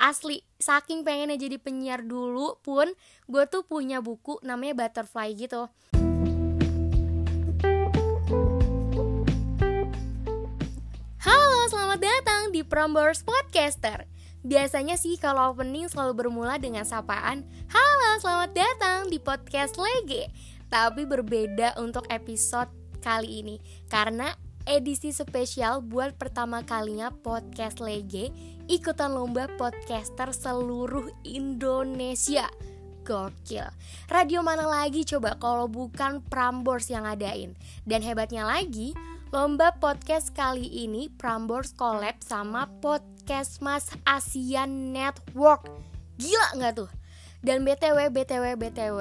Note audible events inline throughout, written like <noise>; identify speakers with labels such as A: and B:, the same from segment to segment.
A: Asli, saking pengennya jadi penyiar dulu pun Gue tuh punya buku namanya Butterfly gitu. Halo, selamat datang di Prambors Podcaster. Biasanya sih kalau opening selalu bermula dengan sapaan Halo, selamat datang di podcast Lege. Tapi berbeda untuk episode kali ini Karena edisi spesial buat pertama kalinya podcast Lege ikutan lomba podcaster seluruh Indonesia. Gokil. Radio mana lagi coba kalau bukan Prambors yang ngadain. Dan hebatnya lagi, lomba podcast kali ini Prambors collab sama Podcast Mas Asian Network. Gila nggak tuh? Dan BTW, BTW, BTW,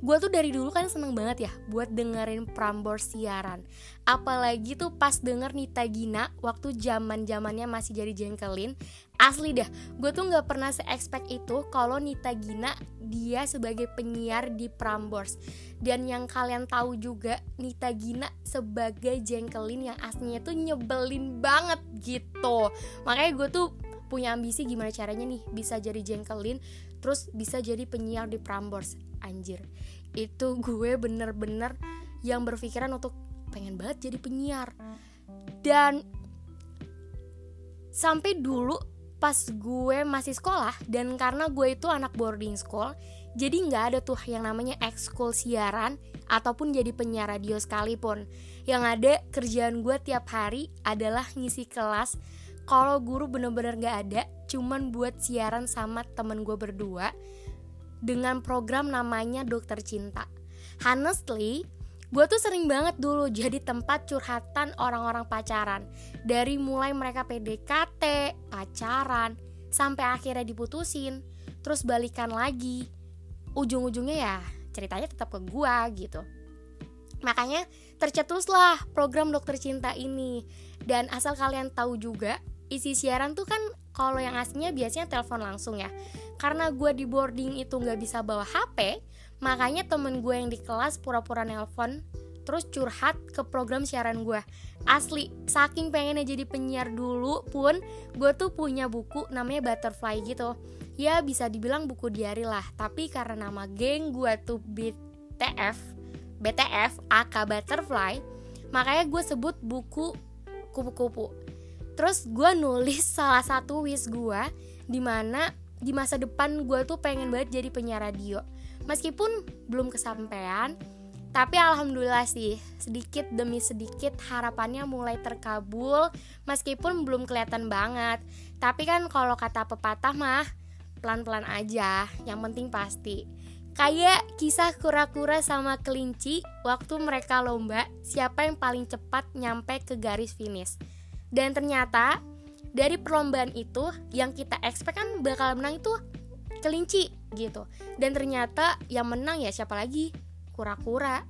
A: gue tuh dari dulu kan seneng banget ya buat dengerin Prambors siaran. Apalagi tuh pas denger Nita Gina waktu zaman zamannya masih jadi jengkelin. Asli dah gue tuh nggak pernah se expect itu kalau Nita Gina dia sebagai penyiar di Prambors. Dan yang kalian tahu juga Nita Gina sebagai jengkelin yang aslinya tuh nyebelin banget gitu. Makanya gue tuh punya ambisi gimana caranya nih bisa jadi jengkelin terus bisa jadi penyiar di Prambors anjir. Itu gue bener-bener yang berpikiran untuk pengen banget jadi penyiar. Dan sampai dulu pas gue masih sekolah dan karena gue itu anak boarding school jadi nggak ada tuh yang namanya ekskul siaran ataupun jadi penyiar radio sekalipun. Yang ada kerjaan gue tiap hari adalah ngisi kelas. Kalau guru bener-bener nggak ada cuman buat siaran sama temen gue berdua dengan program namanya Dokter Cinta. Honestly, gue tuh sering banget dulu jadi tempat curhatan orang-orang pacaran. Dari mulai mereka PDKT, pacaran, sampai akhirnya diputusin, terus balikan lagi. Ujung-ujungnya ya ceritanya tetap ke gue gitu. Makanya tercetuslah program Dokter Cinta ini. Dan asal kalian tahu juga, isi siaran tuh kan kalau yang aslinya biasanya telepon langsung ya. Karena gue di boarding itu nggak bisa bawa HP makanya temen gue yang di kelas pura-pura nelpon terus curhat ke program siaran gue asli saking pengennya jadi penyiar dulu pun gue tuh punya buku namanya butterfly gitu. Ya bisa dibilang buku diary lah tapi karena nama geng gue tuh BTF BTF AK Butterfly makanya gue sebut buku kupu-kupu terus gue nulis salah satu wish gue di mana di masa depan gue tuh pengen banget jadi penyiar radio. Meskipun belum kesampaian tapi alhamdulillah sih sedikit demi sedikit harapannya mulai terkabul meskipun belum kelihatan banget. Tapi kan kalau kata pepatah mah pelan-pelan aja yang penting pasti. Kayak kisah kura-kura sama kelinci waktu mereka lomba siapa yang paling cepat nyampe ke garis finish dan ternyata dari perlombaan itu yang kita expect kan bakal menang itu kelinci gitu. Dan ternyata yang menang ya siapa lagi? Kura-kura.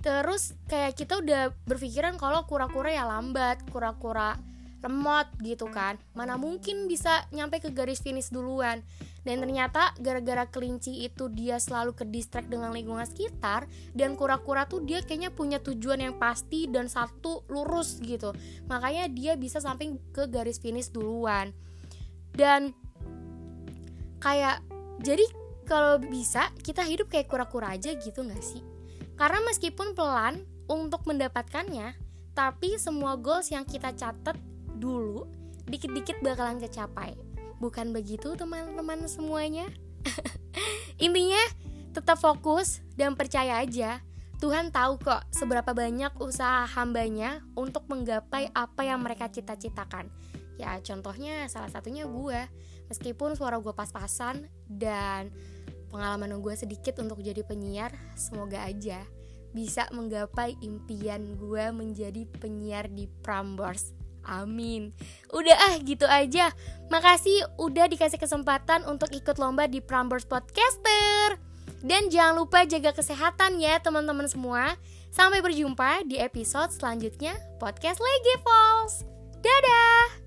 A: Terus kayak kita udah berpikiran kalau kura-kura ya lambat kura-kura lemot gitu kan. Mana mungkin bisa nyampe ke garis finish duluan dan ternyata gara-gara kelinci itu dia selalu ke distract dengan lingkungan sekitar dan kura-kura tuh dia kayaknya punya tujuan yang pasti dan satu lurus gitu. Makanya dia bisa sampai ke garis finish duluan. Dan kayak jadi kalau bisa kita hidup kayak kura-kura aja gitu gak sih? Karena meskipun pelan untuk mendapatkannya tapi semua goals yang kita catat dulu dikit-dikit bakalan kecapai Bukan begitu teman-teman semuanya? <laughs> Intinya tetap fokus dan percaya aja. Tuhan tahu kok seberapa banyak usaha hambanya untuk menggapai apa yang mereka cita-citakan. Ya contohnya salah satunya gue Meskipun suara gue pas-pasan dan pengalaman gue sedikit untuk jadi penyiar Semoga aja bisa menggapai impian gue menjadi penyiar di Prambors Amin. Udah ah gitu aja. Makasih udah dikasih kesempatan untuk ikut lomba di Prambors Podcaster. Dan jangan lupa jaga kesehatan ya teman-teman semua. Sampai berjumpa di episode selanjutnya podcast Legi Falls. Dadah.